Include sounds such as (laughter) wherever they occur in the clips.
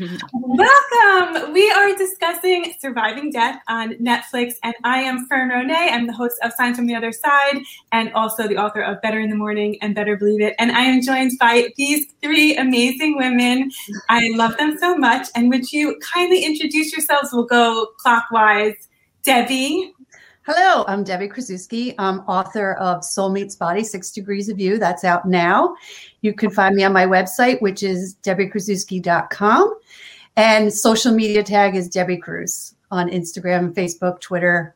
Welcome. We are discussing Surviving Death on Netflix, and I am Fern Ronay. I'm the host of Signs from the Other Side and also the author of Better in the Morning and Better Believe It. And I am joined by these three amazing women. I love them so much. And would you kindly introduce yourselves? We'll go clockwise. Debbie. Hello, I'm Debbie Kruszewski. I'm author of Soul Meets Body Six Degrees of You. That's out now. You can find me on my website, which is debbykruszewski.com. And social media tag is Debbie Krusz on Instagram, Facebook, Twitter,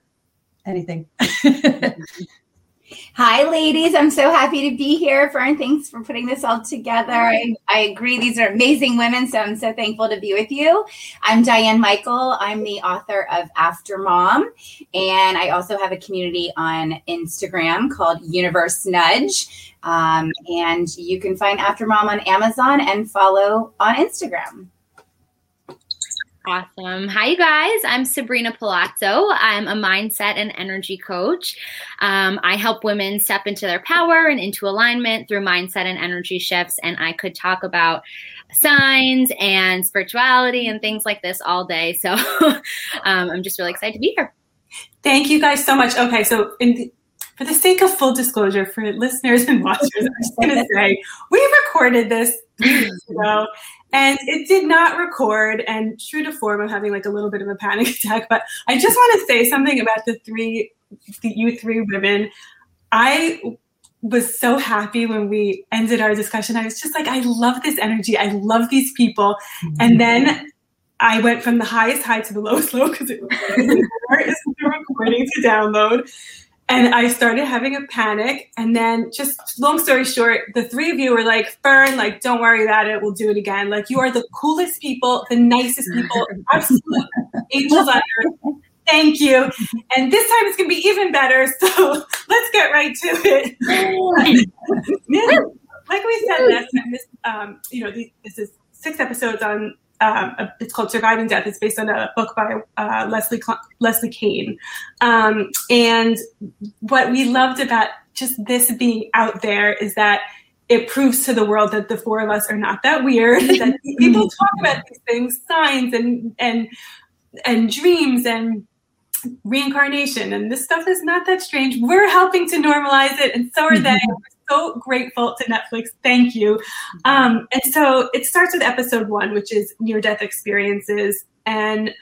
anything. (laughs) Hi, ladies. I'm so happy to be here. Fern, thanks for putting this all together. I, I agree. These are amazing women. So I'm so thankful to be with you. I'm Diane Michael. I'm the author of After Mom. And I also have a community on Instagram called Universe Nudge. Um, and you can find After Mom on Amazon and follow on Instagram. Awesome. Hi, you guys. I'm Sabrina Palazzo. I'm a mindset and energy coach. Um, I help women step into their power and into alignment through mindset and energy shifts. And I could talk about signs and spirituality and things like this all day. So (laughs) um, I'm just really excited to be here. Thank you guys so much. Okay, so the, for the sake of full disclosure for listeners and watchers, I'm just going to say we recorded this three weeks (laughs) ago and it did not record and true to form i'm having like a little bit of a panic (laughs) attack but i just want to say something about the three the, you three women. I was so happy when we ended our discussion. I was just like i love this energy. I love these people. Mm-hmm. and then i went from the highest high to the lowest low because it was (laughs) the recording to download and I started having a panic. And then, just long story short, the three of you were like, Fern, like, don't worry about it. We'll do it again. Like, you are the coolest people, the nicest people, (laughs) absolute angels on earth. Thank you. And this time it's going to be even better. (laughs) So let's get right to it. (laughs) like we said last time, this, um, you know, this is six episodes on um, it's called Surviving Death. It's based on a book by uh, Leslie Leslie Kean. Um, and what we loved about just this being out there is that it proves to the world that the four of us are not that weird. (laughs) that (laughs) people talk about these things, signs and and and dreams and reincarnation, and this stuff is not that strange. We're helping to normalize it, and so are (laughs) they so grateful to Netflix. Thank you. Um, and so it starts with episode one, which is near death experiences. And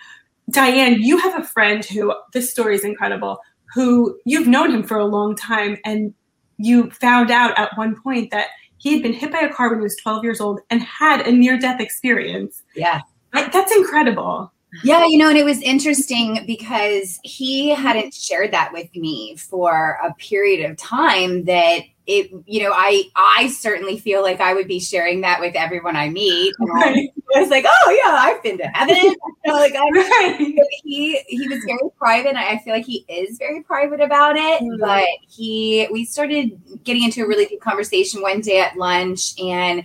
Diane, you have a friend who, this story is incredible, who you've known him for a long time. And you found out at one point that he had been hit by a car when he was 12 years old and had a near death experience. Yeah. I, that's incredible. Yeah, you know, and it was interesting because he hadn't shared that with me for a period of time that it you know i i certainly feel like i would be sharing that with everyone i meet (laughs) right. i was like oh yeah i've been to heaven (laughs) you know, like I'm, right. he he was very private i feel like he is very private about it mm-hmm. but he we started getting into a really deep conversation one day at lunch and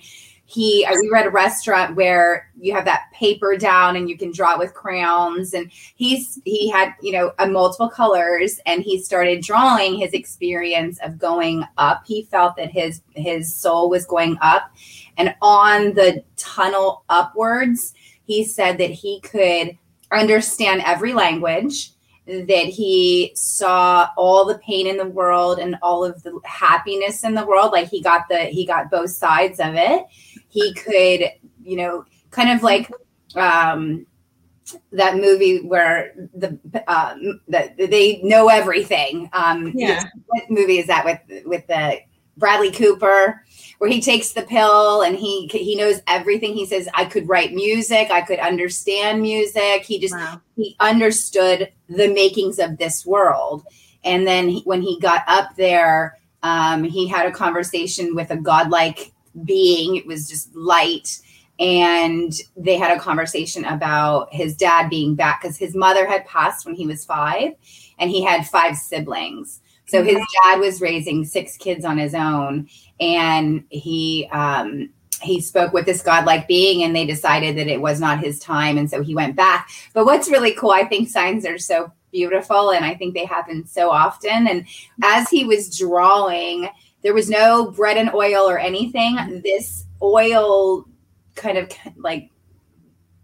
he uh, we were at a restaurant where you have that paper down and you can draw it with crayons. And he's he had you know a multiple colors and he started drawing his experience of going up. He felt that his his soul was going up. And on the tunnel upwards he said that he could understand every language that he saw all the pain in the world and all of the happiness in the world. Like he got the he got both sides of it he could you know kind of like um that movie where the um that they know everything um yeah. what movie is that with with the Bradley Cooper where he takes the pill and he he knows everything. He says, "I could write music. I could understand music." He just wow. he understood the makings of this world. And then he, when he got up there, um, he had a conversation with a godlike being. It was just light. And they had a conversation about his dad being back because his mother had passed when he was five, and he had five siblings. So his dad was raising six kids on his own, and he um, he spoke with this godlike being, and they decided that it was not his time, and so he went back. But what's really cool, I think signs are so beautiful, and I think they happen so often. And as he was drawing, there was no bread and oil or anything. This oil kind of like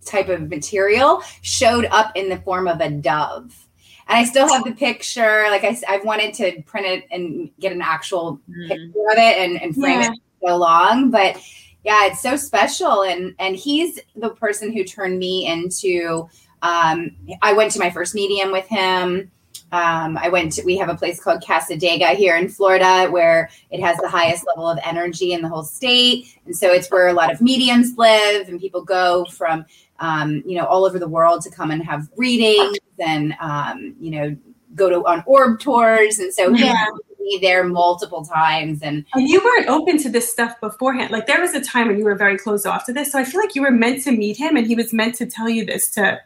type of material showed up in the form of a dove and I still have the picture. Like I, I've wanted to print it and get an actual mm. picture of it and, and frame yeah. it so long, but yeah, it's so special. And and he's the person who turned me into. Um, I went to my first medium with him. Um, I went to, we have a place called Cassadaga here in Florida where it has the highest level of energy in the whole state. And so it's where a lot of mediums live and people go from um, you know, all over the world to come and have readings and, um, you know, go to on orb tours. And so yeah. be there multiple times. And, and you weren't open to this stuff beforehand. Like there was a time when you were very closed off to this. So I feel like you were meant to meet him and he was meant to tell you this to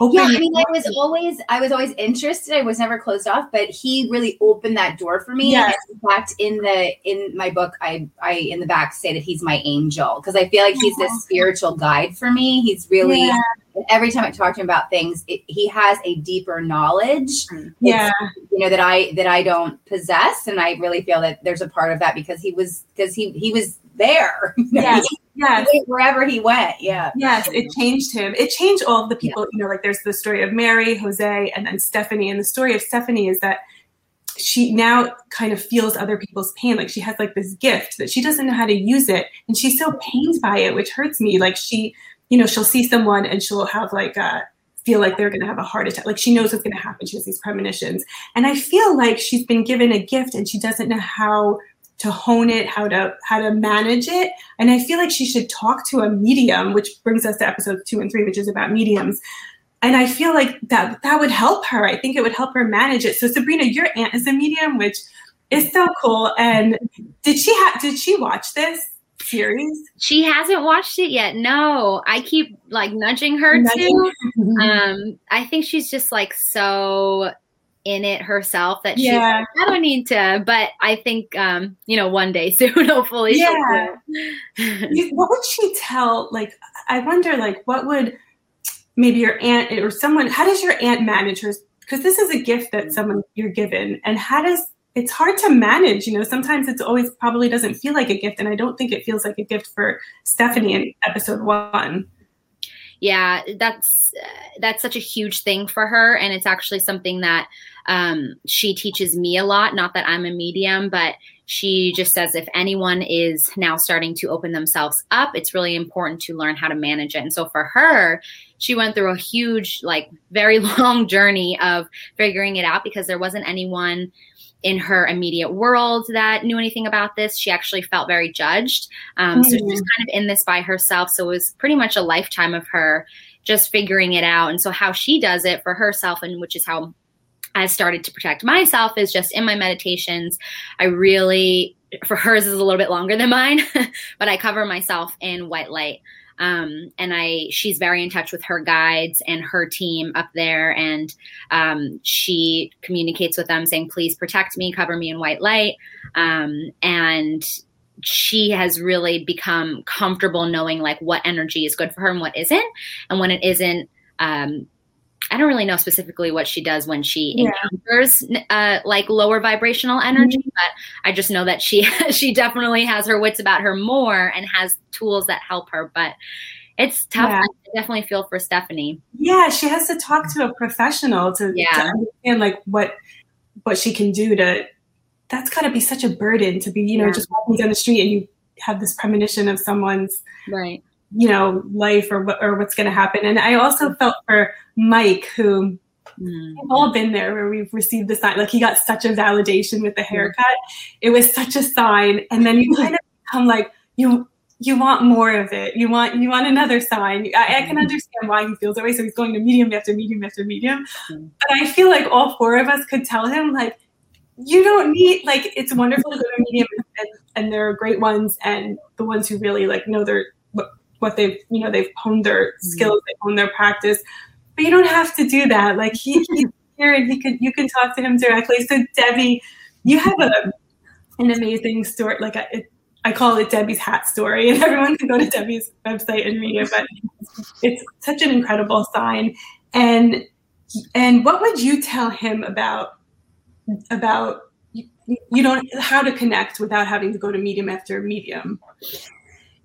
Open yeah, I mean, I was always I was always interested. I was never closed off, but he really opened that door for me. Yes. in fact, in the in my book, I I in the back say that he's my angel because I feel like he's this spiritual guide for me. He's really yeah. every time I talk to him about things, it, he has a deeper knowledge. Mm, yeah, you know that I that I don't possess, and I really feel that there's a part of that because he was because he he was there. (laughs) Yes. yes. Wherever he went. Yeah. Yes. It changed him. It changed all of the people, yeah. you know, like there's the story of Mary, Jose, and then Stephanie. And the story of Stephanie is that she now kind of feels other people's pain. Like she has like this gift that she doesn't know how to use it. And she's so pained by it, which hurts me. Like she, you know, she'll see someone and she'll have like a, feel like they're going to have a heart attack. Like she knows what's going to happen. She has these premonitions. And I feel like she's been given a gift and she doesn't know how to hone it, how to how to manage it. And I feel like she should talk to a medium, which brings us to episodes two and three, which is about mediums. And I feel like that that would help her. I think it would help her manage it. So Sabrina, your aunt is a medium, which is so cool. And did she have did she watch this? series? She hasn't watched it yet. No, I keep like nudging her nudging. to. (laughs) Um, I think she's just like so in it herself that yeah. she I don't need to, but I think um, you know, one day (laughs) soon, hopefully. Yeah. (laughs) what would she tell? Like, I wonder, like, what would maybe your aunt or someone? How does your aunt manage her? Because this is a gift that someone you're given, and how does it's hard to manage. You know, sometimes it's always probably doesn't feel like a gift, and I don't think it feels like a gift for Stephanie in episode one yeah that's uh, that's such a huge thing for her and it's actually something that um, she teaches me a lot not that i'm a medium but she just says if anyone is now starting to open themselves up it's really important to learn how to manage it. And so for her she went through a huge like very (laughs) long journey of figuring it out because there wasn't anyone in her immediate world that knew anything about this. She actually felt very judged. Um, mm-hmm. So she was mm. kind of in this by herself. So it was pretty much a lifetime of her just figuring it out. And so how she does it for herself, and which is how I started to protect myself, is just in my meditations. I really, for hers is a little bit longer than mine, (laughs) but I cover myself in white light. Um, and I she's very in touch with her guides and her team up there, and um, she communicates with them saying, "Please protect me, cover me in white light," um, and she has really become comfortable knowing like what energy is good for her and what isn't, and when it isn't. Um, I don't really know specifically what she does when she yeah. encounters uh, like lower vibrational energy, mm-hmm. but I just know that she (laughs) she definitely has her wits about her more and has tools that help her. But it's tough. Yeah. I definitely feel for Stephanie. Yeah, she has to talk to a professional to, yeah. to understand like what what she can do to. That's got to be such a burden to be, you know, just walking down the street and you have this premonition of someone's right you know life or what or what's going to happen. And i also felt for mike who mm. we've all been there where we've received the sign like he got such a validation with the haircut. It was such a sign. And then you (laughs) kind of become like you you want more of it. You want you want another sign. I, I can understand why he feels that way. So he's going to medium after medium after medium. Mm. but i feel like all four of us could tell him like you don't need like it's wonderful to go to medium and, and there are great ones and the ones who really like know their what they've you know they've honed their mm-hmm. skills, they've honed their practice. But you don't have to do that. Like he, (laughs) he's here and he could you can talk to him directly. So Debbie, you have a an amazing story. Like a, it, I call it Debbie's hat story, and (laughs) everyone can go to Debbie's website and read it. But it's such an incredible sign. And and what would you tell him about about you don't how to connect without having to go to medium after medium?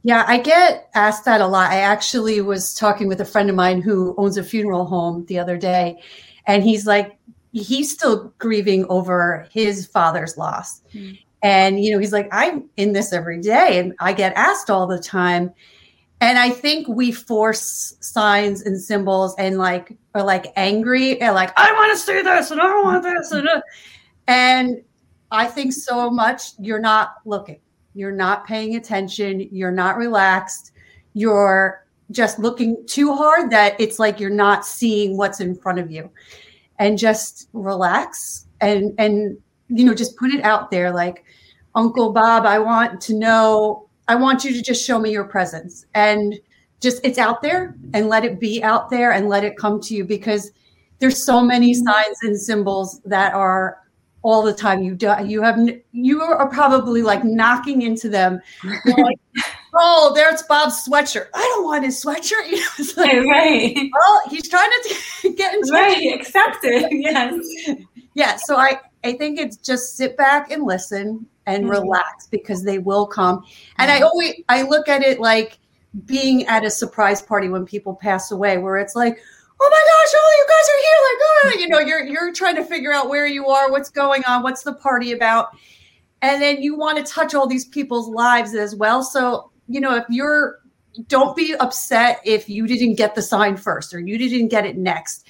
Yeah, I get asked that a lot. I actually was talking with a friend of mine who owns a funeral home the other day, and he's like, he's still grieving over his father's loss. Mm. And, you know, he's like, I'm in this every day and I get asked all the time. And I think we force signs and symbols and like are like angry and like, I want to see this and I don't want this. And, uh, and I think so much you're not looking you're not paying attention, you're not relaxed, you're just looking too hard that it's like you're not seeing what's in front of you. And just relax and and you know just put it out there like Uncle Bob, I want to know I want you to just show me your presence. And just it's out there and let it be out there and let it come to you because there's so many signs and symbols that are all the time. You do, you have you are probably like knocking into them. Like, oh, there's Bob's sweatshirt. I don't want his sweatshirt. (laughs) You know, it's (laughs) like, right. Well, he's trying to (laughs) get into right. Accept it. Yes. Yeah. So I I think it's just sit back and listen and mm-hmm. relax because they will come. And I always I look at it like being at a surprise party when people pass away, where it's like oh my gosh, oh, you guys are here. Like, oh, you know, you're you're trying to figure out where you are, what's going on, what's the party about. And then you want to touch all these people's lives as well. So, you know, if you're don't be upset if you didn't get the sign first or you didn't get it next.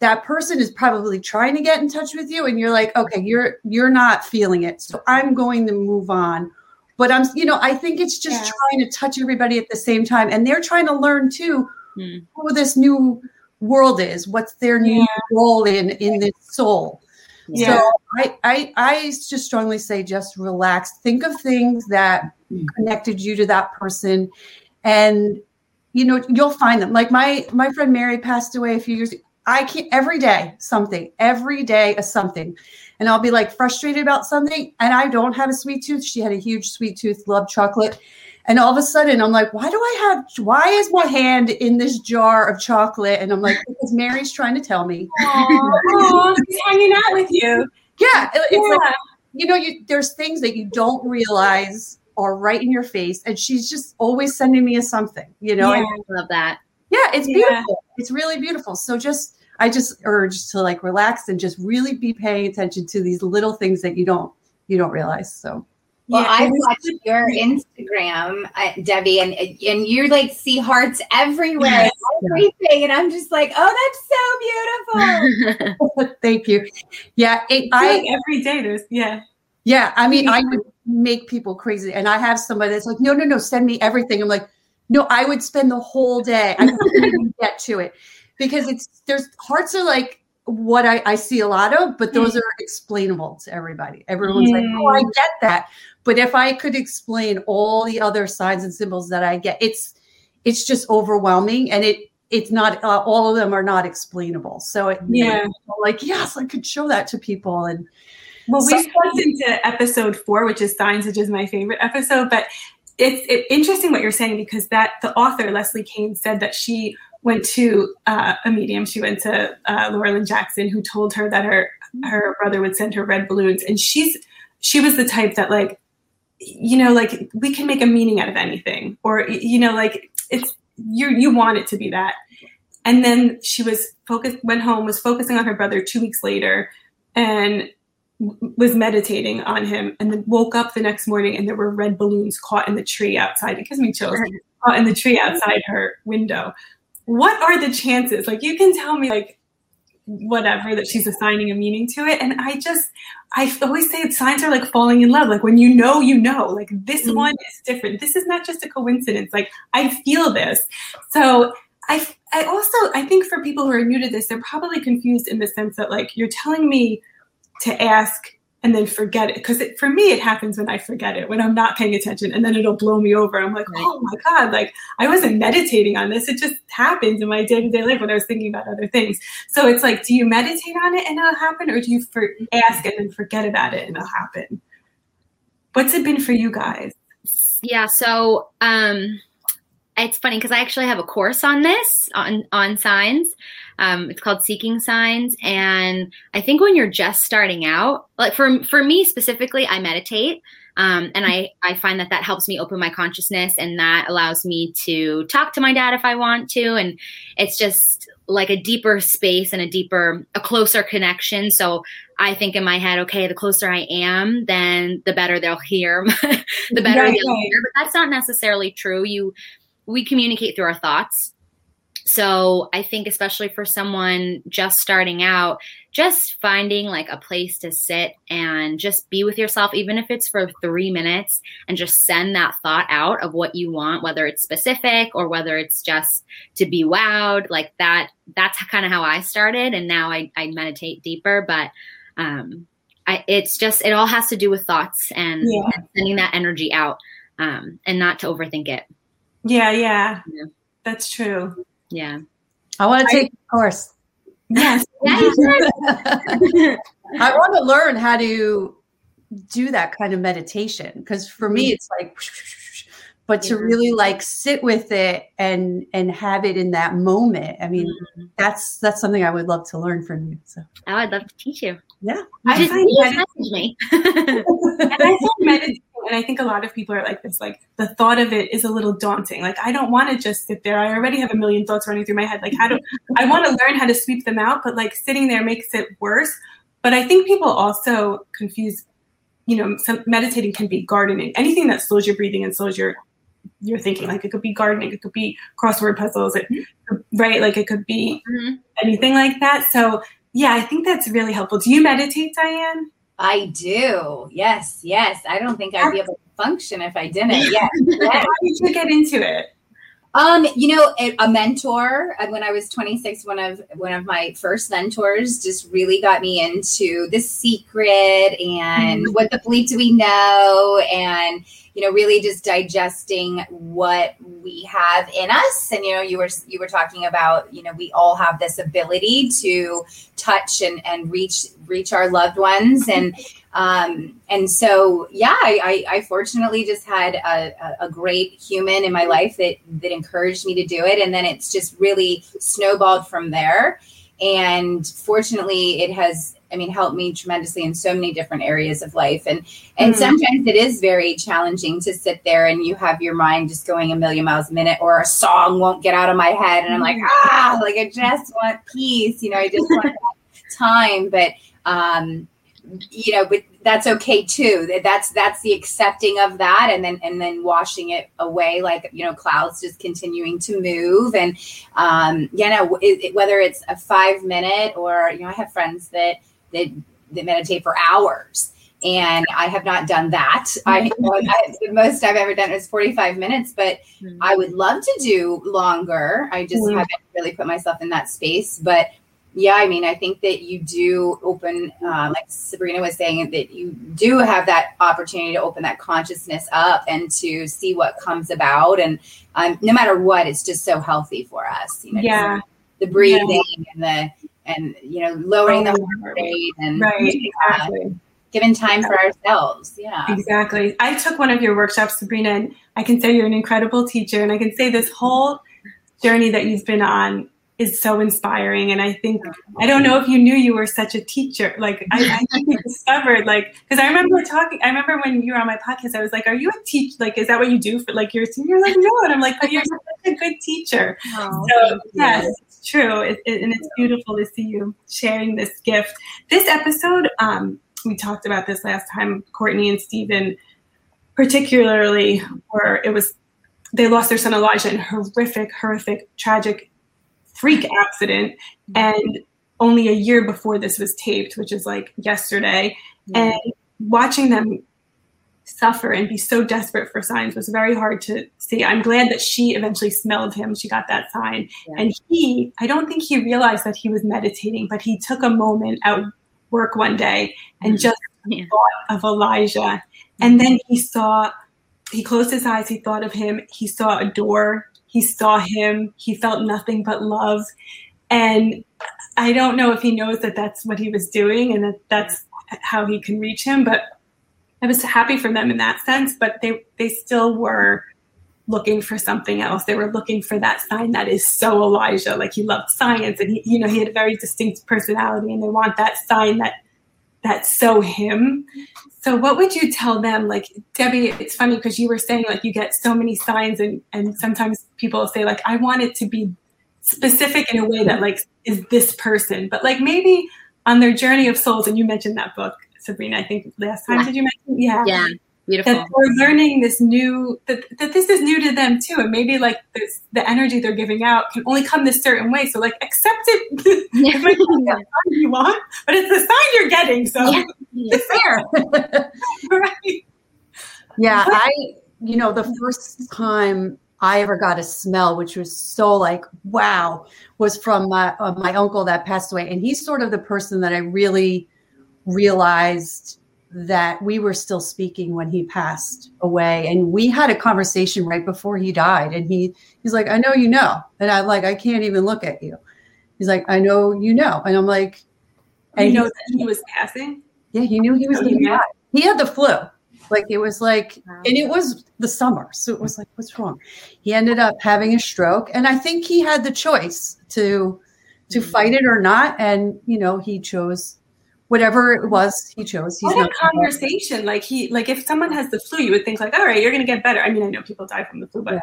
That person is probably trying to get in touch with you and you're like, okay, you're you're not feeling it. So I'm going to move on but i'm you know i think it's just yeah. trying to touch everybody at the same time and they're trying to learn too mm. who this new world is, what's their new yeah. role in in this soul. Yeah. So I, I I just strongly say just relax. Think of things that mm. connected you to that person and you know you'll find them. Like my my friend Mary passed away a few years I can't every day something, every day a something. And I'll be like frustrated about something and I don't have a sweet tooth. She had a huge sweet tooth, loved chocolate. And all of a sudden, I'm like, why do I have, why is my hand in this jar of chocolate? And I'm like, because Mary's trying to tell me. Aww, (laughs) she's hanging out with you. Yeah. It's yeah. like, you know, you, there's things that you don't realize are right in your face. And she's just always sending me a something, you know? Yeah, I love that. Yeah, it's beautiful. Yeah. It's really beautiful. So just, I just urge to like relax and just really be paying attention to these little things that you don't, you don't realize. So. Well, yeah, I watched your Instagram, uh, Debbie, and and you like see hearts everywhere, yes. everything, and I'm just like, oh, that's so beautiful. (laughs) Thank you. Yeah, it, I every day there's yeah. Yeah, I mean, I would make people crazy, and I have somebody that's like, no, no, no, send me everything. I'm like, no, I would spend the whole day. I couldn't (laughs) get to it because it's there's hearts are like what I, I, see a lot of, but those are explainable to everybody. Everyone's like, oh, I get that. But if I could explain all the other signs and symbols that I get, it's it's just overwhelming, and it it's not uh, all of them are not explainable. So it, yeah, you know, like yes, I could show that to people. And well, we've jumped into episode four, which is signs, which is my favorite episode. But it's it, interesting what you're saying because that the author Leslie Kean said that she went to uh, a medium. She went to uh, Laura Lynne Jackson, who told her that her her brother would send her red balloons, and she's she was the type that like you know, like we can make a meaning out of anything, or you know, like it's you you want it to be that. And then she was focused, went home, was focusing on her brother two weeks later, and was meditating on him, and then woke up the next morning, and there were red balloons caught in the tree outside. It gives me chills. Caught in the tree outside her window. What are the chances? Like you can tell me, like whatever that she's assigning a meaning to it. And i just i always say signs are like falling in love. Like when you know you know. Like this mm-hmm. one is different. This is not just a coincidence. Like i feel this. So i i also i think for people who are new to this they're probably confused in the sense that like you're telling me to ask and then forget it. Because for me, it happens when I forget it, when I'm not paying attention, and then it'll blow me over. I'm like, right. oh my God, like I wasn't meditating on this. It just happens in my day to day life when I was thinking about other things. So it's like, do you meditate on it and it'll happen, or do you for- ask and then forget about it and it'll happen? What's it been for you guys? Yeah, so um, it's funny because I actually have a course on this on on signs. Um, it's called Seeking Signs, and I think when you're just starting out, like for for me specifically, I meditate. Um, and I, I find that that helps me open my consciousness and that allows me to talk to my dad if I want to. And it's just like a deeper space and a deeper, a closer connection. So I think in my head, okay, the closer I am, then the better they'll hear, (laughs) the better Right, they'll right. hear. But that's not necessarily true. You, we communicate through our thoughts. So I think, especially for someone just starting out, just finding like a place to sit and just be with yourself, even if it's for three minutes, and just send that thought out of what you want, whether it's specific or whether it's just to be wowed, like that. That's kind of how I started, and now I, I meditate deeper. But um, I, it's just it all has to do with thoughts and, Yeah. and sending that energy out, um, and not to overthink it. Yeah, yeah. Yeah. That's true. Yeah. I want to take a course. Yes. (laughs) Yeah. (laughs) I want to learn how to do that kind of meditation because for me it's like but to really like sit with it and and have it in that moment i mean Mhm. that's that's something i would love to learn from you so Oh, I'd love to teach you. yeah I Just, find just medit- message me. (laughs) and I meditating, and I think a lot of people are like this, like the thought of it is a little daunting. Like I don't want to just sit there. I already have a million thoughts running through my head. Like how do I want to learn how to sweep them out, but like sitting there makes it worse. But I think people also confuse, you know, some meditating can be gardening. Anything that slows your breathing and slows your your thinking. Like it could be gardening, it could be crossword puzzles, it, right? Like it could be Mhm. anything like that. So yeah, I think that's really helpful. Do you meditate, Diane? I do. Yes, yes. I don't think I'd be able to function if I didn't. Yes. (laughs) yes. How did you get into it? Um, you know, a, a mentor uh, when I was 26, one of one of my first mentors just really got me into the secret and what the bleep do we know and you know really just digesting what we have in us. And you know you were you were talking about you know we all have this ability to touch and and reach reach our loved ones. And um, and so yeah I, I, I fortunately just had a, a, great human in my life that that encouraged me to do it. And then it's just really snowballed from there. And fortunately it has i mean helped me tremendously in so many different areas of life. And and Mhm. sometimes it is very challenging to sit there and you have your mind just going a million miles a minute or a song won't get out of my head and i'm like ah like i just want peace you know i just want that time. But um you know but that's okay too. That's that's the accepting of that and then and then washing it away like you know clouds just continuing to move. And um you know it, it- whether it's a five minute or you know i have friends that that that meditate for hours and i have not done that i, (laughs) I the most i've ever done is 45 minutes but Mhm. I would love to do longer. I just Mhm. haven't really put myself in that space. But yeah, I mean, I think that you do open, uh, like Sabrina was saying, that you do have that opportunity to open that consciousness up and to see what comes about. And um, no matter what, it's just so healthy for us. You know, Yeah. the breathing and the and you know lowering the Oh, heart rate and Right, exactly. giving time for ourselves. Yeah. Exactly. I took one of your workshops, Sabrina, and I can say you're an incredible teacher. And I can say this whole journey that you've been on is so inspiring. And I think, I don't know if you knew you were such a teacher. Like, I, I think you discovered, like, because I remember talking, I remember when you were on my podcast, I was like, are you a teacher? Like, is that what you do for, like, your senior? Like, no. (laughs) And I'm like, but you're such a good teacher. Oh, So, you. yes, it's true. It, it, and it's beautiful to see you sharing this gift. This episode, um, we talked about this last time, Courtney and Stephen, particularly where it was, they lost their son Elijah in horrific, horrific, tragic freak accident. And only a year before this was taped, which is like yesterday, and watching them suffer and be so desperate for signs was very hard to see. I'm glad that she eventually smelled him. She got that sign. Yeah. And he, I don't think he realized that he was meditating, but he took a moment at work one day and Mhm. just Yeah. thought of Elijah. And then he saw, he closed his eyes, he thought of him, he saw a door, he saw him, he felt nothing but love. And I don't know if he knows that that's what he was doing and that that's how he can reach him, but I was happy for them in that sense, but they they still were looking for something else. They were looking for that sign that is so Elijah. Like he loved science and he, you know, he had a very distinct personality and they want that sign that that's so him. So what would you tell them? Like Debbie, it's funny because you were saying like you get so many signs and and sometimes people say like I want it to be specific in a way that like is this person. But like maybe on their journey of souls, and you mentioned that book, Sabrina, I think last time yeah. did you mention? Yeah. Yeah. Beautiful. That they're learning this new that, that this is new to them too, and maybe like this, the energy they're giving out can only come this certain way. So like accept it. Yeah. (laughs) it might not be the sign you want, but it's the sign you're getting. So Yeah. (laughs) it's fair, (laughs) right? Yeah, I, you know, the first time I ever got a smell, which was so like, wow, was from my, uh, my uncle that passed away. And he's sort of the person that I really realized that we were still speaking when he passed away. And we had a conversation right before he died. And he, he's like, I know you know. And I'm like, I can't even look at you. He's like, I know you know. And I'm like, And you know he- that he was passing. yeah, he knew he was Oh, going to die. He had the flu. Like it was like, Wow. and it was the summer. So it was like, what's wrong? He ended up having a stroke. And I think he had the choice to to Mm-hmm. fight it or not. And you know, he chose whatever it was he chose. He's What a conversation! Like he, like if someone has the flu, you would think like, all right, you're gonna get better. I mean, I know people die from the flu, but Yeah.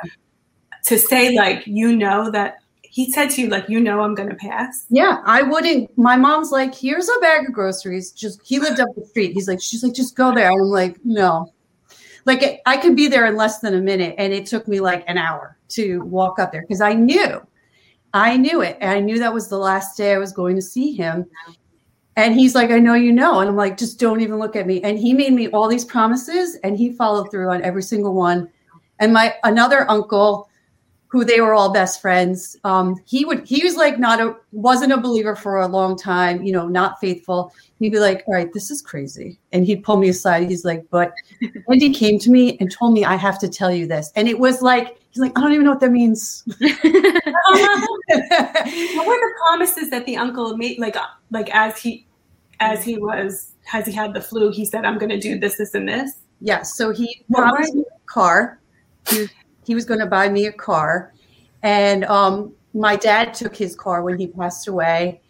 to say like, you know that he said to you like, you know, I'm gonna pass. Yeah, I wouldn't. My mom's like, here's a bag of groceries. Just he lived up the street. He's like, she's like, just go there. I'm like, no. Like I could be there in less than a minute, and it took me like an hour to walk up there because I knew, I knew it, and I knew that was the last day I was going to see him. And he's like, I know you know, and I'm like, just don't even look at me. And he made me all these promises, and he followed through on every single one. And my another uncle who they were all best friends. Um, he would he was like not a wasn't a believer for a long time, you know, not faithful. He'd be like, "All right, this is crazy," and he'd pull me aside. He's like, "But," (laughs) Wendy came to me and told me I have to tell you this, and it was like he's like, "I don't even know what that means." (laughs) (laughs) What were the promises that the uncle made? Like, like as he, as he was, has he had the flu? He said, "I'm gonna do this, this, and this." Yes. So he promised me a car. He, he was going to buy me a car. And um, my dad took his car when he passed away,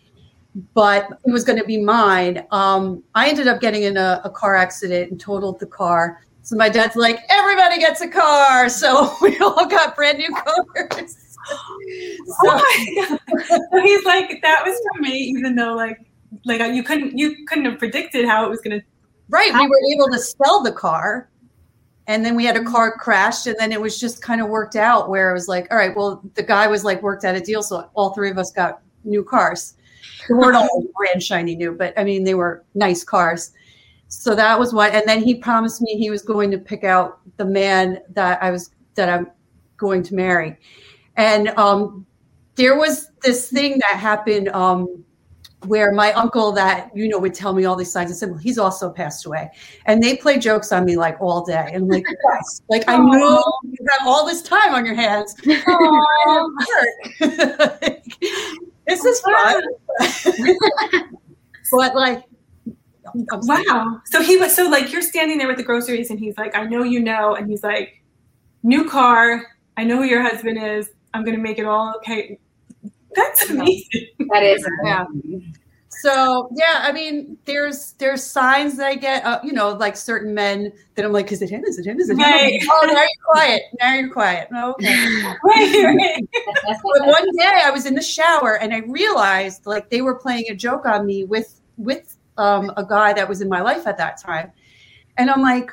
but it was going to be mine. Um, I ended up getting in a, a car accident and totaled the car. So my dad's like, everybody gets a car. (laughs) So we all got brand new cars. Oh (laughs) So- my God. so he's like, "That was for me," even though like, like you couldn't, you couldn't have predicted how it was gonna. Right. We were able to sell the car. And then we had a car crashed. And then it was just kind of worked out where it was like, all right, well, the guy was like worked out a deal. So all three of us got new cars. They weren't all (laughs) brand shiny new, but I mean, they were nice cars. So that was what. And then he promised me he was going to pick out the man that I was, that I'm going to marry. And um, there was this thing that happened um, where my uncle that you know would tell me all these signs and symbols he's also passed away and they play jokes on me like all day and I'm like (laughs) yes like i know you have all this time on your hands (laughs) (laughs) this is fun but like Wow. So he was so like you're standing there with the groceries, and he's like, "I know you know," and he's like, "New car. I know who your husband is. I'm gonna make it all okay." That's amazing. That is Yeah. So yeah, I mean, there's there's signs that I get, uh, you know, like certain men that I'm like, is it him? Is it him? Is it him? Right. Oh, now you're quiet. Now you're quiet. Oh, okay. Right, right. but one day I was in the shower and I realized like they were playing a joke on me with with um, a guy that was in my life at that time, and I'm like,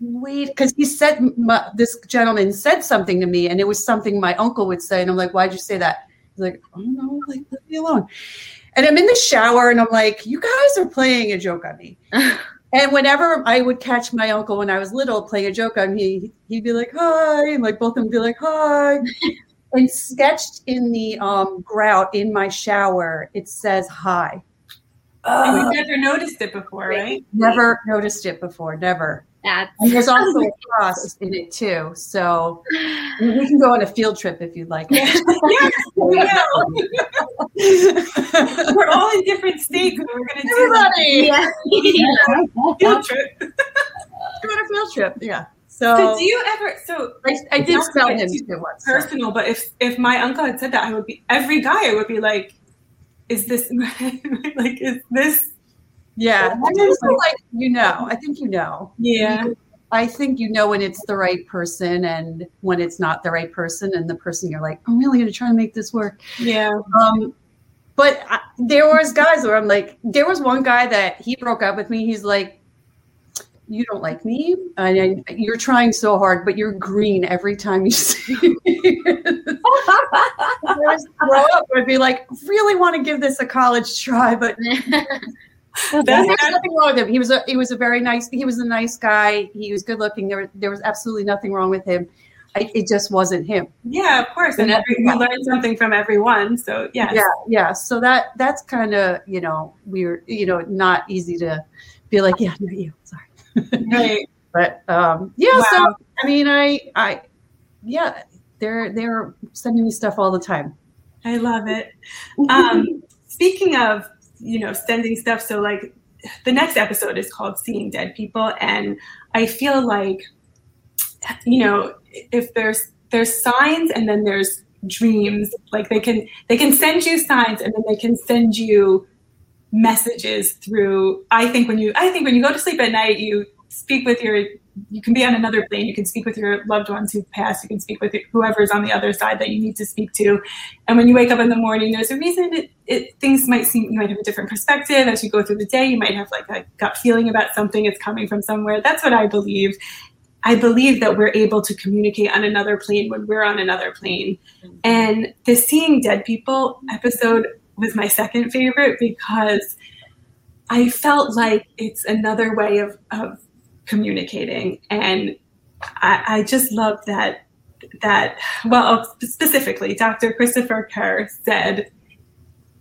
wait, because he said my, this gentleman said something to me, and it was something my uncle would say, and I'm like, why'd you say that? He's like, oh no, like leave me alone. And I'm in the shower and I'm like, you guys are playing a joke on me. (laughs) And whenever I would catch my uncle when I was little playing a joke on me, he'd be like, hi. And like both of them would be like, hi. (laughs) and sketched in the um, grout in my shower, it says hi. And you've never noticed it before, right? Never noticed it before, never. That's And there's also (laughs) a cross in it too. So we can go on a field trip if you'd like. yes, we know. (laughs) We're all in different states, and we're gonna do Everybody, a (laughs) field trip. go on a field trip. Yeah. So, So, do you ever? So I, I did to him once. so. personal, but if if my uncle had said that, I would be every guy. I would be like, "Is this like? Is this Yeah, I like you know, I think you know. Yeah. I think you know when it's the right person and when it's not the right person, and the person you're like, I'm really going to try to make this work. Yeah. Um, but I, there was guys where I'm like, there was one guy that he broke up with me. He's like, you don't like me, and I, you're trying so hard, but you're green every time you (laughs) see me. (laughs) up, I'd be like, really want to give this a college try, but (laughs) there's nothing wrong with him. He was a he was a very nice he was a nice guy. He was good looking. There there was absolutely nothing wrong with him. I, it just wasn't him. Yeah, of course. And every, you learn something from everyone. So yeah. Yeah, yeah. So that that's kind of you know weird. You know, not easy to be like, yeah, not you. Sorry. Right. (laughs) but um, yeah. Wow. So I mean, I I yeah, they're they're sending me stuff all the time. I love it. Um, speaking of, you know, sending stuff, so like the next episode is called Seeing Dead People. And I feel like, you know, if there's there's signs and then there's dreams, like they can they can send you signs and then they can send you messages through I think when you I think when you go to sleep at night, you speak with your you can be on another plane. You can speak with your loved ones who've passed. You can speak with whoever's on the other side that you need to speak to. And when you wake up in the morning, there's a reason it, it things might seem you might have a different perspective as you go through the day. You might have like a gut feeling about something. It's coming from somewhere. That's what I believe. I believe that we're able to communicate on another plane when we're on another plane. Mm-hmm. And the Seeing Dead People episode was my second favorite because I felt like it's another way of, of communicating. And I, I just love that that well specifically Dr. Christopher Kerr said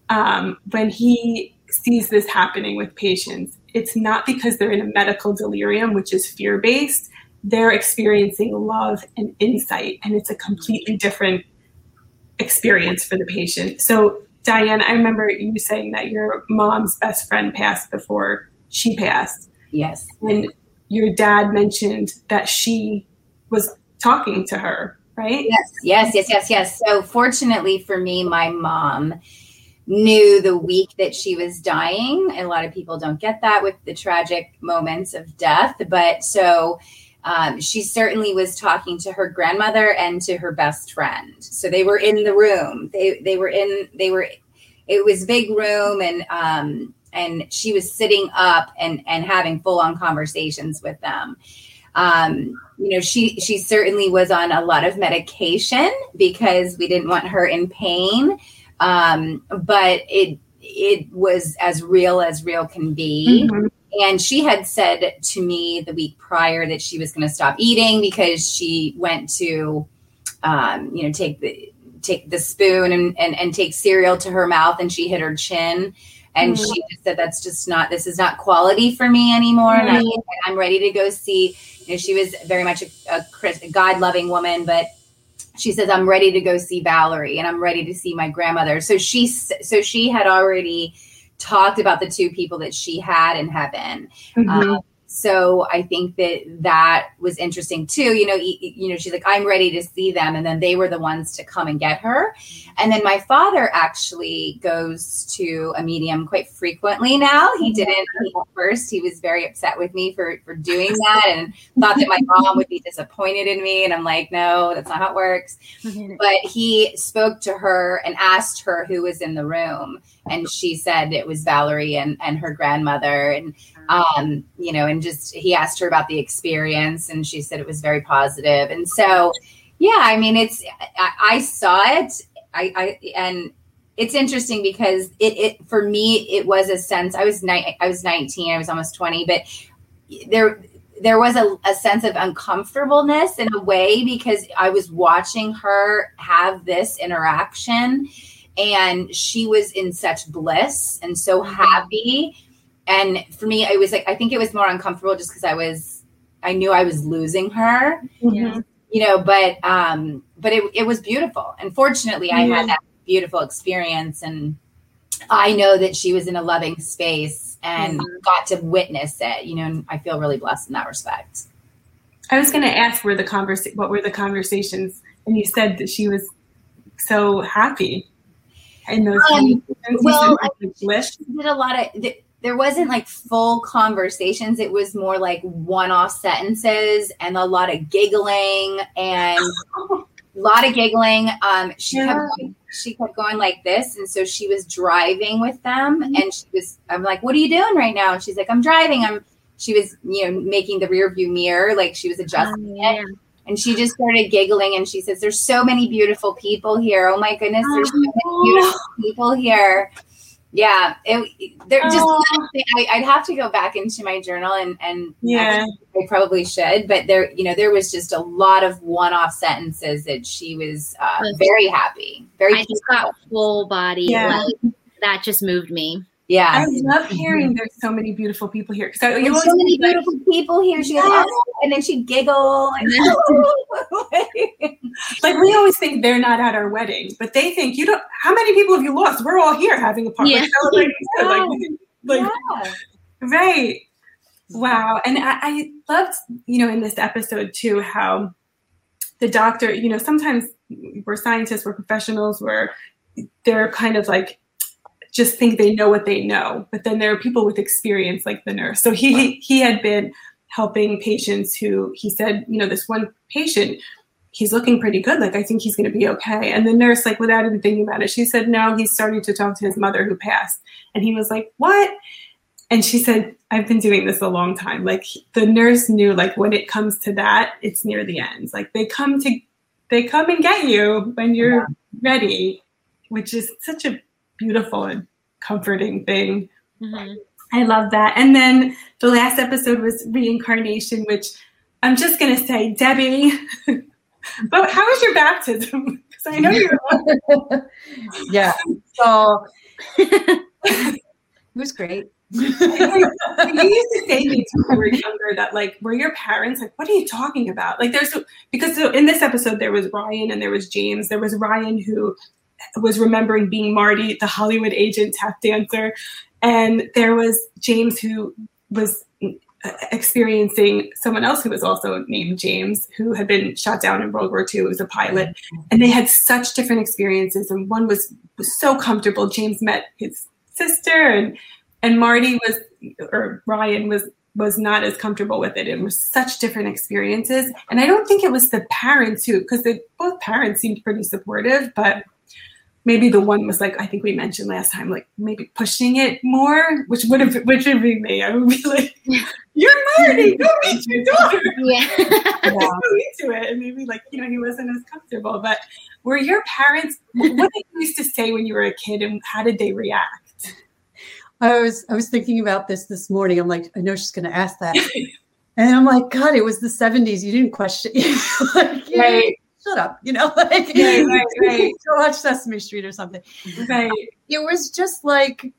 um, when he sees this happening with patients, it's not because they're in a medical delirium, which is fear based. They're experiencing love and insight, and it's a completely different experience for the patient. So, Diane, I remember you saying that your mom's best friend passed before she passed. Yes. And your dad mentioned that she was talking to her, right? Yes, yes, yes, yes, yes. So fortunately for me, my mom knew the week that she was dying. And A lot of people don't get that with the tragic moments of death, but so um, she certainly was talking to her grandmother and to her best friend. So they were in the room. They they were in they were. It was big room and um, and she was sitting up and and having full on conversations with them. Um, you know, she she certainly was on a lot of medication because we didn't want her in pain. Um, but it it was as real as real can be. Mhm. And she had said to me the week prior that she was going to stop eating because she went to, um, you know, take the take the spoon and, and and take cereal to her mouth, and she hit her chin, and Mhm. she just said, "That's just not. This is not quality for me anymore." And I, Mhm. I'm ready to go see. You know, she was very much a, a, God loving woman, but she says, "I'm ready to go see Valerie, and I'm ready to see my grandmother." So she so she had already talked about the two people that she had in heaven. Mhm. Um, so I think that that was interesting too. You know, you know, she's like, I'm ready to see them, and then they were the ones to come and get her. And then my father actually goes to a medium quite frequently now. He mm-hmm. didn't at first. He was very upset with me for for doing that, and thought that my (laughs) mom would be disappointed in me. And I'm like, no, that's not how it works mm-hmm. but he spoke to her and asked her who was in the room and she said it was valerie and, and her grandmother and um, you know and just he asked her about the experience and she said it was very positive. and so yeah i mean it's i, I saw it I, I and it's interesting because it, it for me it was a sense i was ni- i was 19 i was almost 20 but there there was a, a sense of uncomfortableness in a way because I was watching her have this interaction and she was in such bliss and so happy. And for me, I was like, I think it was more uncomfortable just because I was, I knew I was losing her, Mhm. you know, but, um, but it, it was beautiful. And fortunately, I had that beautiful experience and I know that she was in a loving space and got to witness it, you know, and I feel really blessed in that respect. I was going to ask where the converse, what were the conversations, and you said that she was so happy in those. Um, conversations. You well, said it was bliss. She did a lot of, the, there wasn't like full conversations. It was more like one-off sentences and a lot of giggling and (laughs) a lot of giggling. Um, she Yeah. kept going, she kept going like this, and so she was driving with them, and she was. I'm like, "What are you doing right now?" And she's like, "I'm driving." I'm. She was, you know, making the rear view mirror, like she was adjusting it. yeah. And she just started giggling and she says, There's so many beautiful people here. Oh my goodness, there's so many beautiful people here. Yeah, it, they're just. Oh. I, I'd have to go back into my journal and and Yeah. I probably should, but there, you know, there was just a lot of one-off sentences that she was uh, very happy, very I just got full body. Yeah. Like, that just moved me. Yeah. I love mm-hmm. hearing there's so many beautiful people here. Because you There's so many like, beautiful people here. She goes, Yes. "Oh," and then she'd giggle. And (laughs) (laughs) like we always think they're not at our wedding, but they think you don't. How many people have you lost? We're all here having a party, Yeah. celebrating. (laughs) too. Like, like yeah. right. Wow. And I, I loved, you know, in this episode too, how the doctor, you know, sometimes we're scientists, we're professionals, we're they're kind of like just think they know what they know. But then there are people with experience like the nurse. So he he had been helping patients who he said, you know, this one patient, he's looking pretty good. Like I think he's gonna be okay. And the nurse, like without even thinking about it, she said, No, he's starting to talk to his mother who passed. And he was like, What? And she said, I've been doing this a long time. Like the nurse knew like when it comes to that, it's near the end. Like they come to they come and get you when you're ready, which is such a beautiful and comforting thing. Mhm. I love that. And then the last episode was reincarnation, which I'm just gonna say, Debby. (laughs) but how was your baptism? (laughs) Because I know you're (laughs) yeah. So it was great. you used to say to me when we were younger that like were your parents like what are you talking about like there's because so in this episode there was ryan and there was james there was ryan who was remembering being marty the hollywood agent tap dancer. And there was james who was uh, experiencing someone else who was also named james who had been shot down in world war ii who was a pilot. And they had such different experiences. And one was was so comfortable. James met his sister and and Marty was or Ryan was was not as comfortable with it. It was such different experiences, and I don't think it was the parents who because both parents seemed pretty supportive, but maybe the one was like I think we mentioned last time, like maybe pushing it more, which would have which would be me. I would be like, (laughs) "You're Marty, go meet your (laughs) daughter." (laughs) Yeah. Go into it, and maybe like you know he wasn't as comfortable. But were your parents? What did you used to say when you were a kid, and how did they react? I was I was thinking about this this morning. I'm like, I know she's going to ask that, and I'm like, God, it was the '70s. You didn't question. like, you Right. Shut up. You know, (laughs) like Right, right, (laughs) right. go watch Sesame Street or something. Right. It was just like,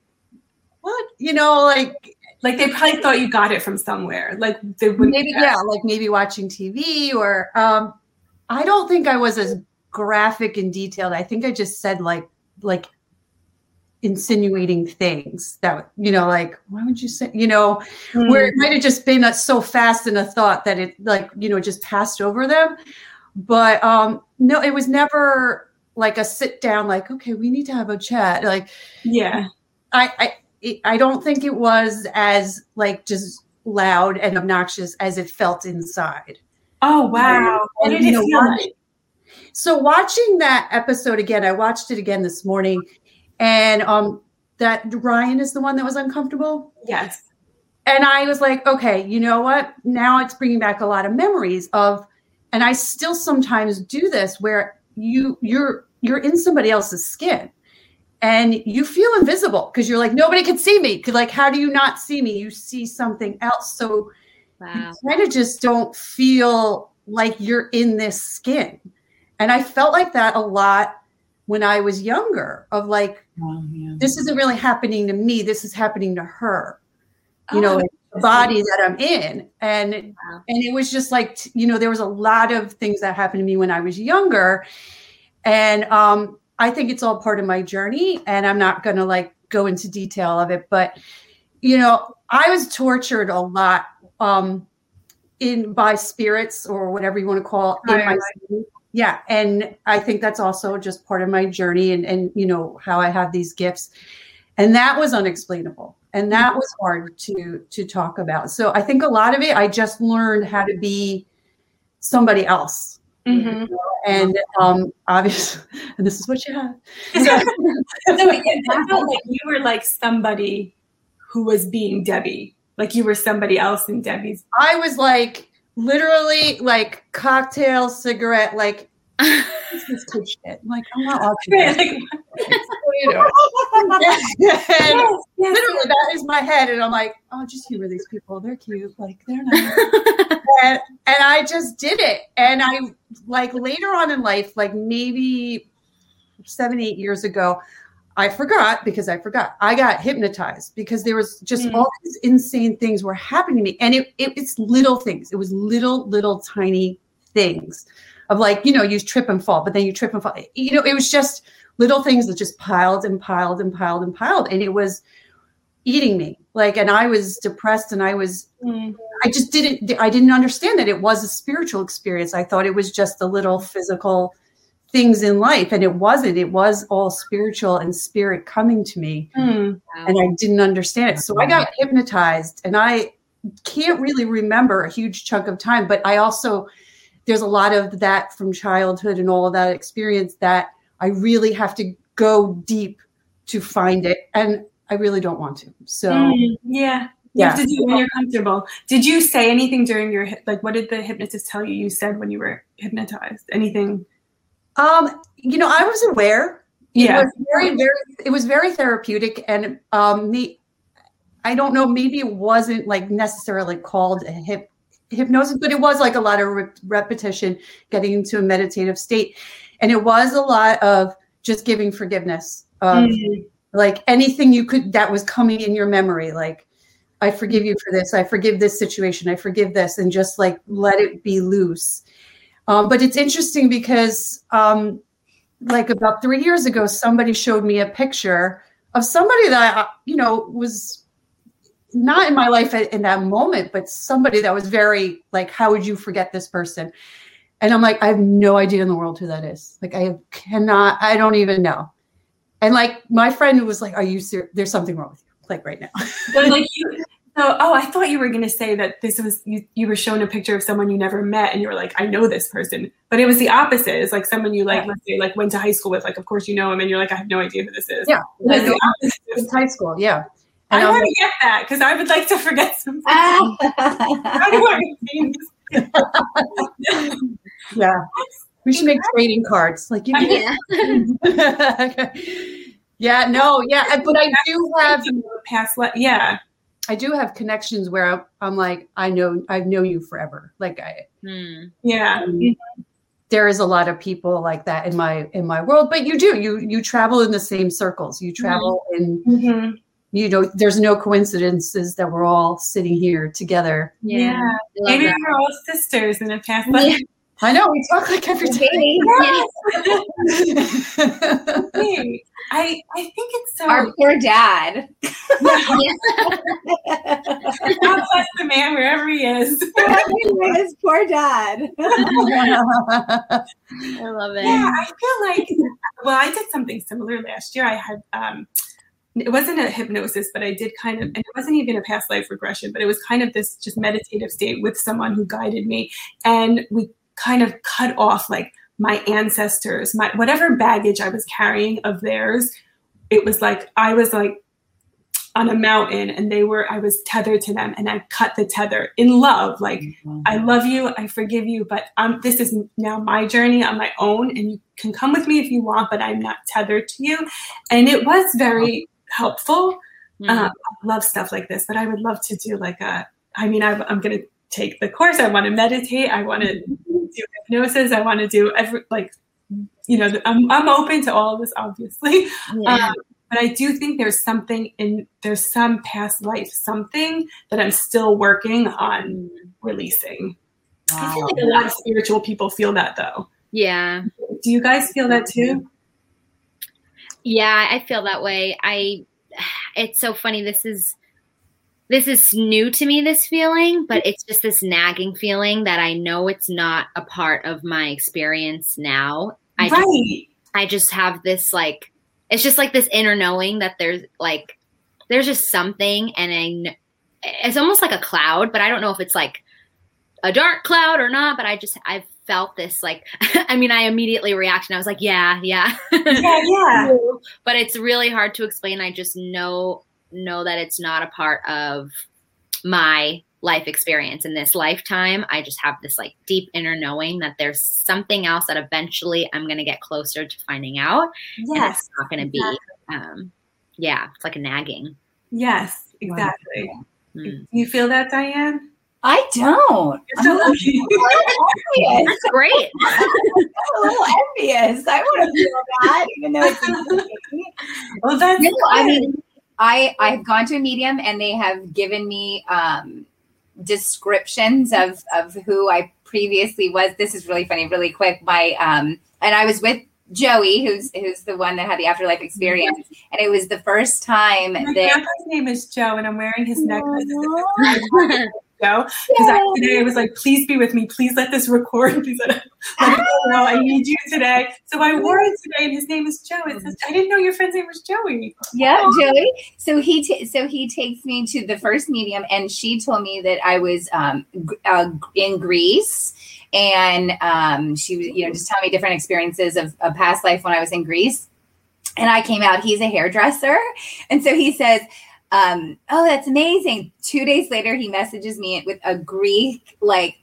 what? You know, like Like they probably thought you got it from somewhere. Like they would maybe yeah, like maybe watching TV or um, I don't think I was as graphic and detailed. I think I just said like like insinuating things that you know like why would you say you know where it might have just been a, so fast in a thought that it like you know just passed over them but um no it was never like a sit down like okay we need to have a chat like Yeah. i i it- i don't think it was as like just loud and obnoxious as it felt inside Oh wow. What And you know what? so watching that episode again i watched it again this morning and um that ryan is the one that was uncomfortable Yes. and I was like, okay, you know what? Now it's bringing back a lot of memories of, and I still sometimes do this where you you're you're in somebody else's skin, and you feel invisible because you're like nobody can see me. like, how do you not see me? You see something else, so Wow. you kind of just don't feel like you're in this skin. And I felt like that a lot when I was younger. Of like, this isn't really happening to me. This is happening to her you know, Oh, the body that I'm in. And Wow. and it was just like you know, there was a lot of things that happened to me when I was younger. And um I think it's all part of my journey and I'm not going to like go into detail of it, but you know, I was tortured a lot um in by spirits or whatever you want to call it Right, my right. sleep. yeah and i think that's also just part of my journey and and you know how i have these gifts and that was unexplainable and that was hard to to talk about. So I think a lot of it, I just learned how to be somebody else. Mm-hmm. And um, obviously, (laughs) and this is what you have. So, so it felt like you were like somebody who was being Debby, like you were somebody else in Debby's. I was like literally like cocktail, cigarette, like (laughs) this is good shit. I'm like, I'm not (laughs) watching Right, that. like, You (laughs) know. and yes, yes, literally that is my head. And I'm like, oh, just humor these people. They're cute. Like they're nice. (laughs) and, and I just did it. And I like later on in life, like maybe seven, eight years ago, I forgot because I forgot. I got hypnotized because there was just Mm. all these insane things were happening to me. And it, it it's little things. It was little, little tiny things of like, you know, you trip and fall, but then you trip and fall. You know, it was just little things that just piled and piled and piled and piled. And it was eating me. Like, and I was depressed and I was Mm. I just didn't I didn't understand that it was a spiritual experience. I thought it was just the little physical things in life and it wasn't. It was all spiritual and spirit coming to me Mm. and I didn't understand it. So I got hypnotized and I can't really remember a huge chunk of time, but I also there's a lot of that from childhood and all of that experience that I really have to go deep to find it and I really don't want to. So Mm. Yeah. You yeah. have to do it when you're comfortable. Did you say anything during your like? What did the hypnotist tell you? You said when you were hypnotized. Anything? Um, you know, I was aware. Yeah. It was very, very it was very therapeutic and um me I don't know, maybe it wasn't like necessarily called a hip hypnosis, but it was like a lot of re- repetition, getting into a meditative state. And it was a lot of just giving forgiveness of Mm. like anything you could that was coming in your memory, like I forgive you for this, I forgive this situation, I forgive this, and just like let it be loose. Um, but it's interesting because um, like about three years ago, somebody showed me a picture of somebody that I, you know was not in my life in that moment, but somebody that was very like, how would you forget this person? And I'm like, I have no idea in the world who that is. Like, I cannot, I don't even know. And like, my friend was like, Are you serious? There's something wrong with you, like right now. (laughs) So like you. So oh, I thought you were going to say that this was you. You were shown a picture of someone you never met, and you were like, I know this person. But it was the opposite. It's like someone you like, Yeah. let's say, like went to high school with. Like, of course you know him, and you're like, I have no idea who this is. Yeah. It was the opposite. It's high school. Yeah. I And want to get that because I would like to forget something. (laughs) How do I retain this? (laughs) Yeah. We should make trading cards. Like you I (laughs) Yeah. (laughs) Yeah, no, yeah. But I do have past. Le- yeah. I do have connections where I'm, I'm like, I know I know you forever. Like I Hmm. Yeah. there is a lot of people like that in my in my world, but you do. You you travel in the same circles. You travel in hmm you know, there's no coincidences that we're all sitting here together. Yeah. I love Maybe we're all sisters in a past Yeah. life. I know we talk like every day. Okay. Wait, I I think it's so. Our poor dad. (laughs) God bless the man wherever he is. (laughs) His poor dad. (laughs) I love it. Yeah, I feel like. Well, I did something similar last year. I had. um it wasn't a hypnosis, but I did kind of, and it wasn't even a past life regression, but it was kind of this just meditative state with someone who guided me. And we kind of cut off like my ancestors, my whatever baggage I was carrying of theirs. It was like I was like on a mountain and they were, I was tethered to them and I cut the tether in love. Like, I love you, I forgive you, but um, this is now my journey on my own, and you can come with me if you want, but I'm not tethered to you. And it was very helpful. Hmm. Uh, I love stuff like this, but I would love to do like a. I mean, I, I'm to take the course. I want to meditate. I want to do hypnosis. I want to do every like, you know, I'm I'm open to all of this, obviously. Yeah. Um, but I do think there's something in there's some past life, something that I'm still working on releasing. I feel like a lot of spiritual people feel that though. yeah. Do you guys feel that too? Yeah, I feel that way. I (sighs) it's so funny this is this is new to me this feeling, but it's just this nagging feeling that I know it's not a part of my experience now. I just, right. I just have this like it's just like this inner knowing that there's like there's just something, and I, it's almost like a cloud, but I don't know if it's like a dark cloud or not. But I just I've felt this like (laughs) I mean I immediately reacted. I was like, yeah, yeah, yeah, yeah. (laughs) but it's really hard to explain. I just know know that it's not a part of my life experience in this lifetime. I just have this like deep inner knowing that there's something else that eventually I'm going to get closer to finding out. Yes. it's not going to be, um, yeah, it's like a nagging. Yes, exactly. Mm. You feel that, Diane? I don't. You're so lucky. envious. That's great. (laughs) I'm a little envious. I want to feel that, even though it's well, that's No, I mean, I I've gone to a medium and they have given me um, descriptions of of who I previously was. This is really funny, really quick. My um, and I was with Joey, who's who's the one that had the afterlife experience, and it was the first time My that grandpa's name is Joe, and I'm wearing his necklace. As if it's Joe, because I, today I was like, "Please be with me. Please let this record." (laughs) Please let it, like, no, I need you today. So I wore it today, and his name is Joe. It says, "I didn't know your friend's name was Joey." Yeah, Joey. So he t- so he takes me to the first medium, and she told me that I was um, uh, in Greece, and um, she was you know just telling me different experiences of a past life when I was in Greece. And I came out. He's a hairdresser, and so he says, um, "Oh, that's amazing." Two days later, he messages me with a Greek like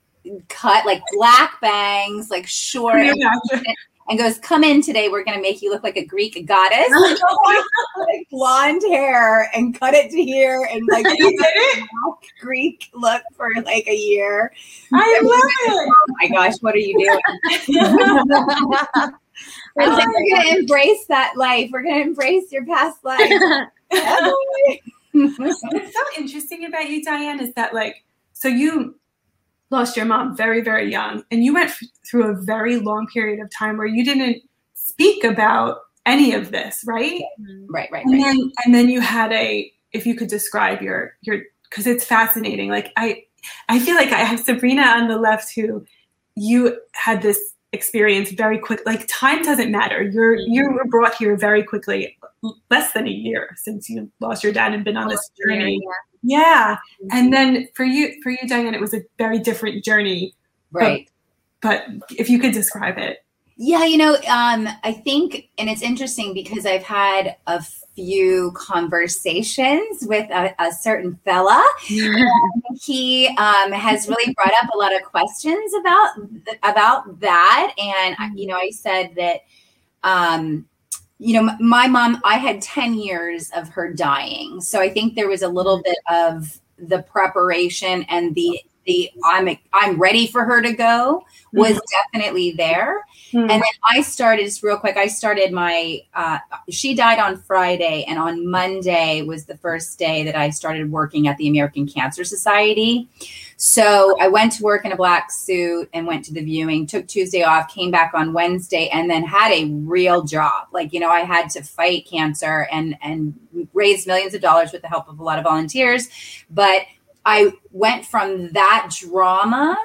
cut, like black bangs, like short, (laughs) and, goes, "Come in today. We're going to make you look like a Greek goddess." (laughs) like blonde hair and cut it to here and like (laughs) you did it. Greek look for like a year. I love it. Oh my gosh, what are you doing? I we're gonna embrace that life. We're gonna embrace your past life. What's so interesting about you, Diane, is that like, so you lost your mom very, very young, and you went f- through a very long period of time where you didn't speak about any of this, right? Mm-hmm. right, right, And right. then, and then you had a, if you could describe your your, because it's fascinating. Like I, I feel like I have Sabrina on the left who, you had this experience very quick. Like time doesn't matter. You're you were brought here very quickly, less than a year since you lost your dad and been on this journey. Yeah. And then for you, for you, Diane, it was a very different journey. Right. But if you could describe it, Yeah, you know, um, I think, and it's interesting because I've had a few conversations with a, a certain fella. (laughs) He um, has really brought up a lot of questions about about that, and you know, I said that, um, you know, my mom, I had ten years of her dying, so I think there was a little bit of the preparation and the the I'm I'm ready for her to go was definitely there. Hmm. And then I started just real quick. I started my. Uh, she died on Friday, and on Monday was the first day that I started working at the American Cancer Society. So I went to work in a black suit and went to the viewing. Took Tuesday off, came back on Wednesday, and then had a real job. Like you know, I had to fight cancer and and raise millions of dollars with the help of a lot of volunteers. But I went from that drama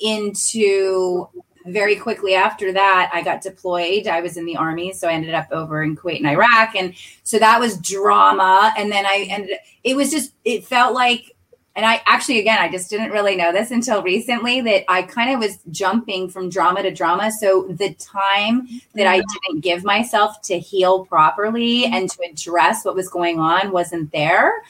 into very quickly after that, I got deployed. I was in the army, so I ended up over in Kuwait and Iraq, and so that was drama. And then I ended. It was just. It felt like, and I actually, again, I just didn't really know this until recently that I kind of was jumping from drama to drama. So the time that I mm-hmm. didn't give myself to heal properly and to address what was going on wasn't there.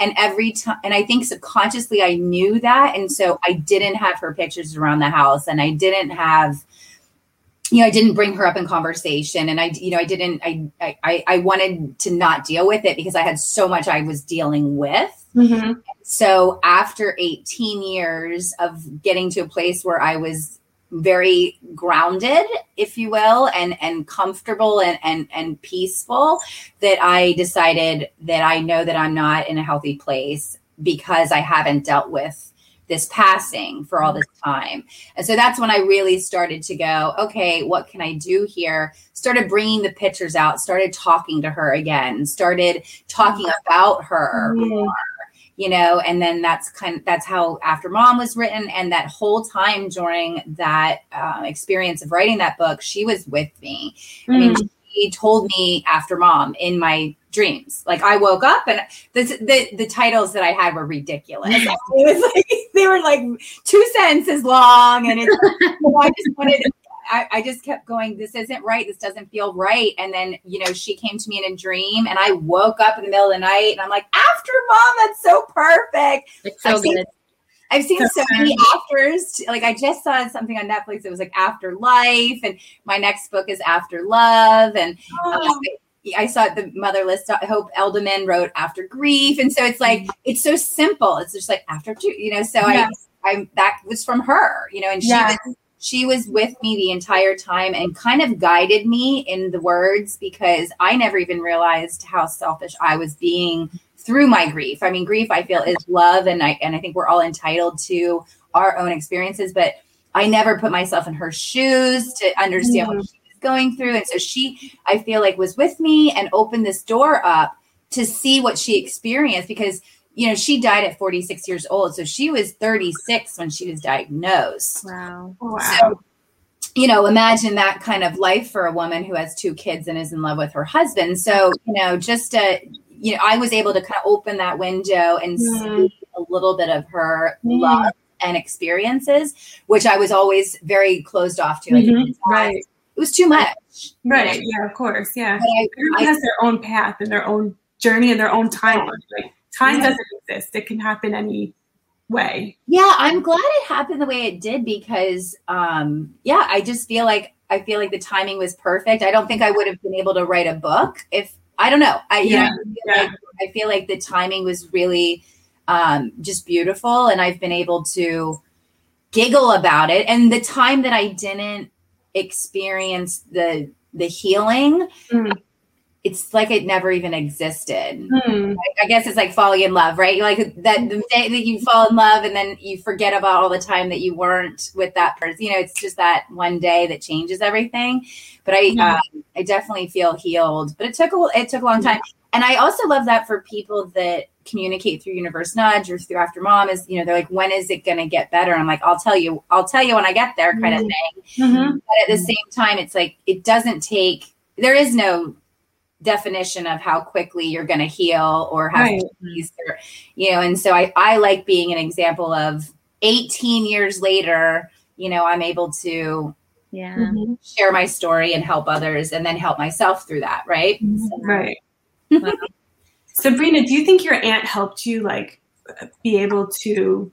And every time, and I think subconsciously I knew that. And so I didn't have her pictures around the house and I didn't have, you know, I didn't bring her up in conversation. And I, you know, I didn't, I, I, I wanted to not deal with it because I had so much I was dealing with. Mhm. So after 18 years of getting to a place where I was very grounded, if you will, and and comfortable and and and peaceful, that I decided that I know that I'm not in a healthy place because I haven't dealt with this passing for all this time. And so that's when I really started to go, okay, what can I do here? Started bringing the pictures out, started talking to her again, started talking about her. You know and then that's kind of that's how after mom was written and that whole time during that uh, experience of writing that book she was with me i mean Mm. she told me after mom in my dreams. Like I woke up and the the, the titles that I had were ridiculous. (laughs) (laughs) it was like they were like two sentences long, and it's (laughs) I just wanted. I, I just kept going, this isn't right. This doesn't feel right. And then, you know, she came to me in a dream and I woke up in the middle of the night and I'm like, after mom, that's so perfect. It's so I've seen- I've seen so many (laughs) afters. Like I just saw something on Netflix. It was like After Life, and my next book is After Love, and uh, Oh, I saw the Motherless. Hope Edelman wrote After Grief, and so it's like it's so simple. It's just like after two, you know. So. I, I that was from her, you know, and she was she was with me the entire time and kind of guided me in the words because I never even realized how selfish I was being through my grief. I mean, grief I feel is love and I and I think we're all entitled to our own experiences, but I never put myself in her shoes to understand what mm-hmm. she was going through. And so she I feel like was with me and opened this door up to see what she experienced because you know, she died at 46 years old. So she was 36 when she was diagnosed. Wow. wow. So, you know, imagine that kind of life for a woman who has two kids and is in love with her husband. So, you know, just to, you know, I was able to kind of open that window and Mhm. see a little bit of her Mhm. love and experiences, which I was always very closed off to. Like, Mhm. Right. It was too much. Right. Yeah, of course. Yeah. But I, Everyone I has their own path and their own journey and their own timeline. Like time Yeah. doesn't exist. It can happen any way. Yeah, I'm glad it happened the way it did because um yeah, I just feel like I feel like the timing was perfect. I don't think I would have been able to write a book if I don't know. I Yeah, know, I feel, yeah. like, I feel like the timing was really um just beautiful and I've been able to giggle about it and the time that I didn't experience the the healing Mm. It's like it never even existed. Hmm. I guess it's like falling in love, right? Like that the day that you fall in love and then you forget about all the time that you weren't with that person. You know, it's just that one day that changes everything. But I, Yeah. um, I definitely feel healed. But it took a it took a long time, and I also love that for people that communicate through Universe Nudge or through After Mom is you know they're like, when is it going to get better? I'm like, I'll tell you, I'll tell you when I get there, kind of Mhm. thing Mhm. but at the same time it's like it doesn't take there is no definition of how quickly you're going to heal or how Right. ease or you know and so I, I like being an example of 18 years later you know i'm able to Yeah. Mhm. share my story and help others and then help myself through that right So- Right. (laughs) Sabrina, do you think your aunt helped you like be able to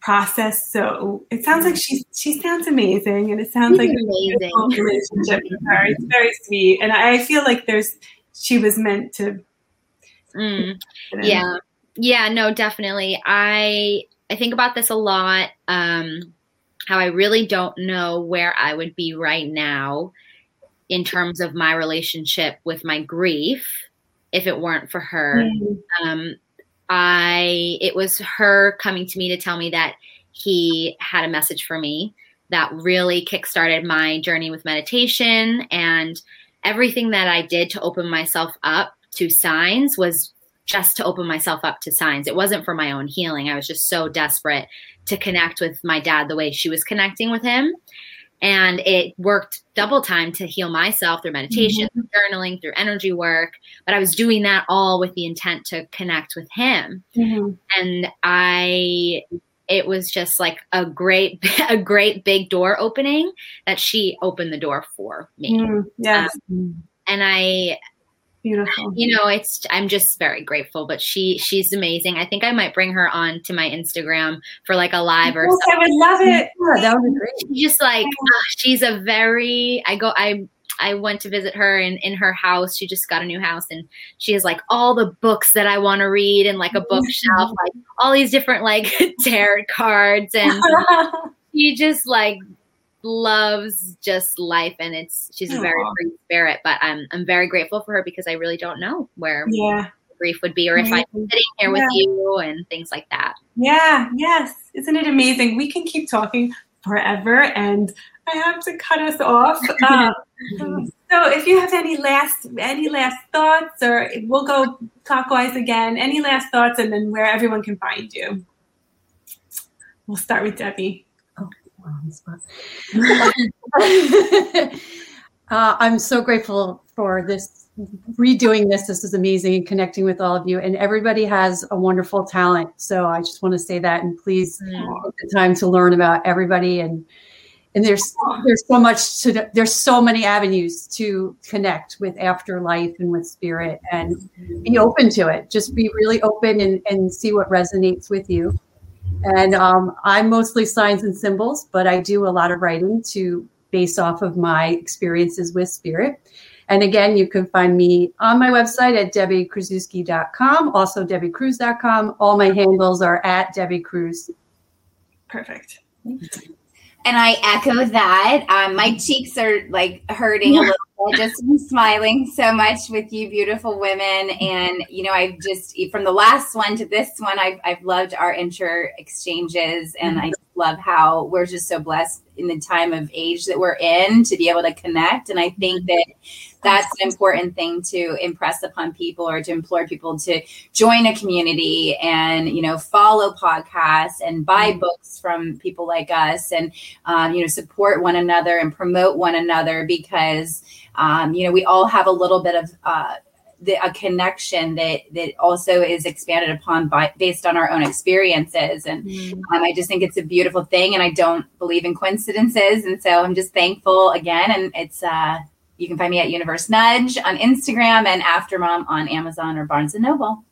process? So it sounds like she she sounds amazing, and it sounds like She's a amazing. (laughs) relationship with her. It's very sweet, and I feel like there's she was meant to. Mm. yeah yeah no definitely i i think about this a lot um how i really don't know where i would be right now in terms of my relationship with my grief if it weren't for her Mm. um i it was her coming to me to tell me that he had a message for me that really kickstarted my journey with meditation and everything that i did to open myself up to signs was just to open myself up to signs. It wasn't for my own healing. I was just so desperate to connect with my dad the way she was connecting with him. And it worked double time to heal myself through meditation, through journaling, through energy work. But I was doing that all with the intent to connect with him. Mhm. And I it was just like a great (laughs) a great big door opening that she opened the door for me. Mm. Yes, And I beautiful. you know it's i'm just very grateful but she she's amazing i think i might bring her on to my instagram for like a live or Yes, I would love it. Yeah, that would be great. something just like ah, she's a very i go i i went to visit her in in her house she just got a new house and she has like all the books that i want to read and like a bookshelf like all these different like (laughs) tarot cards and (laughs) she just like loves just life and it's she's a very Aw. free spirit but i'm i'm very grateful for her because i really don't know where yeah, grief would be or if i'm sitting here with Yeah. you and things like that yeah, yes. Isn't it amazing? We can keep talking forever, and I have to cut us off. (laughs) Um, so, if you have any last any last thoughts, or we'll go clockwise again. Any last thoughts, and then where everyone can find you. We'll start with Debby. On the spot. Uh, I'm so grateful for this redoing this. This is amazing and connecting with all of you. And everybody has a wonderful talent. So I just want to say that. And please mm. take the time to learn about everybody and and there's there's so much to there's so many avenues to connect with afterlife and with spirit and be open to it just be really open and, and see what resonates with you and um, i'm mostly signs and symbols but i do a lot of writing to base off of my experiences with spirit. And again you can find me on my website at debbykruszewski.com also debbykrusz.com all my handles are at debbykrusz. Perfect. And I echo that. Um, my cheeks are like hurting a (laughs) little bit just from smiling so much with you, beautiful women. And, you know, I've just, from the last one to this one, I've, I've loved our inter exchanges. And I love how we're just so blessed in the time of age that we're in to be able to connect. And I think that that's an important thing to impress upon people or to implore people to join a community and you know follow podcasts and buy mm-hmm. books from people like us and um, you know support one another and promote one another because um, you know we all have a little bit of uh, the, a connection that that also is expanded upon by based on our own experiences and mm. um, i just think it's a beautiful thing and i don't believe in coincidences and so i'm just thankful again and it's uh you can find me at Universe Nudge on Instagram and Aftermom on Amazon or Barnes and Noble.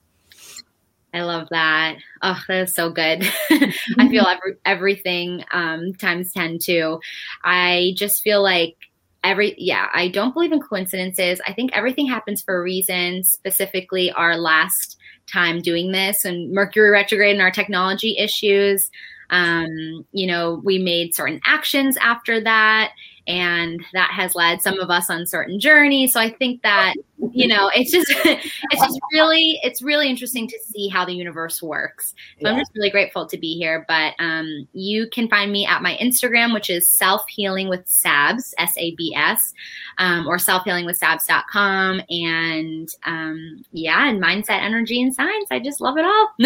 I love that. Oh, that is so good. (laughs) I feel (laughs) every, everything um, times 10 too. I just feel like every, yeah, I don't believe in coincidences. I think everything happens for a reason, specifically our last time doing this and Mercury retrograde and our technology issues. Um, you know, we made certain actions after that and that has led some of us on certain journeys so i think that you know it's just (laughs) it's just really it's really interesting to see how the universe works. So yeah. i'm just really grateful to be here but um, you can find me at my instagram which is self healing with sabs s-a-b-s um, or selfhealingwithsabs.com and um, yeah and mindset energy and science. I just love it all. (laughs)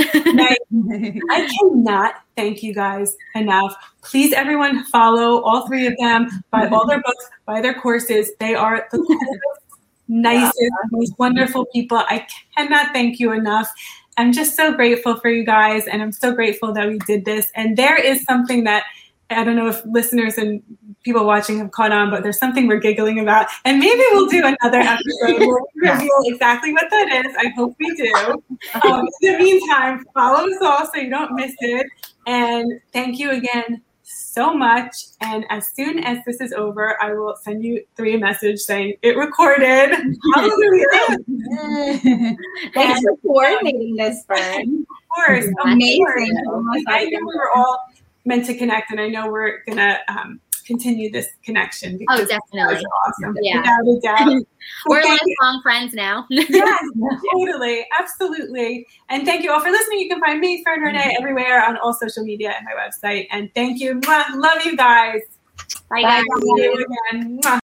I cannot thank you guys enough. Please everyone follow all three of them buy all their books buy their courses. They are the coolest nicest, most wonderful people. I cannot thank you enough. I'm just so grateful for you guys, and I'm so grateful that we did this. And there is something that I don't know if listeners and people watching have caught on, but there's something we're giggling about. And maybe we'll do another (laughs) episode where we reveal exactly what that is. I hope we do. (laughs) Um, in the meantime, follow us all so you don't miss it. And thank you again so much. And as soon as this is over, I will send you three a message saying it recorded. (laughs) Hallelujah. Thanks for coordinating this, Fern. Of course. Amazing. I think we're all meant to connect, and I know we're going to um, continue this connection. Oh, definitely. awesome. Yeah. Without a doubt. (laughs) We're lifelong friends now. (laughs) yes, totally. Absolutely. And thank you all for listening. You can find me, Fern Ronay, mm-hmm. everywhere on all social media and my website. And thank you. Love you guys. Bye, guys. Bye. again.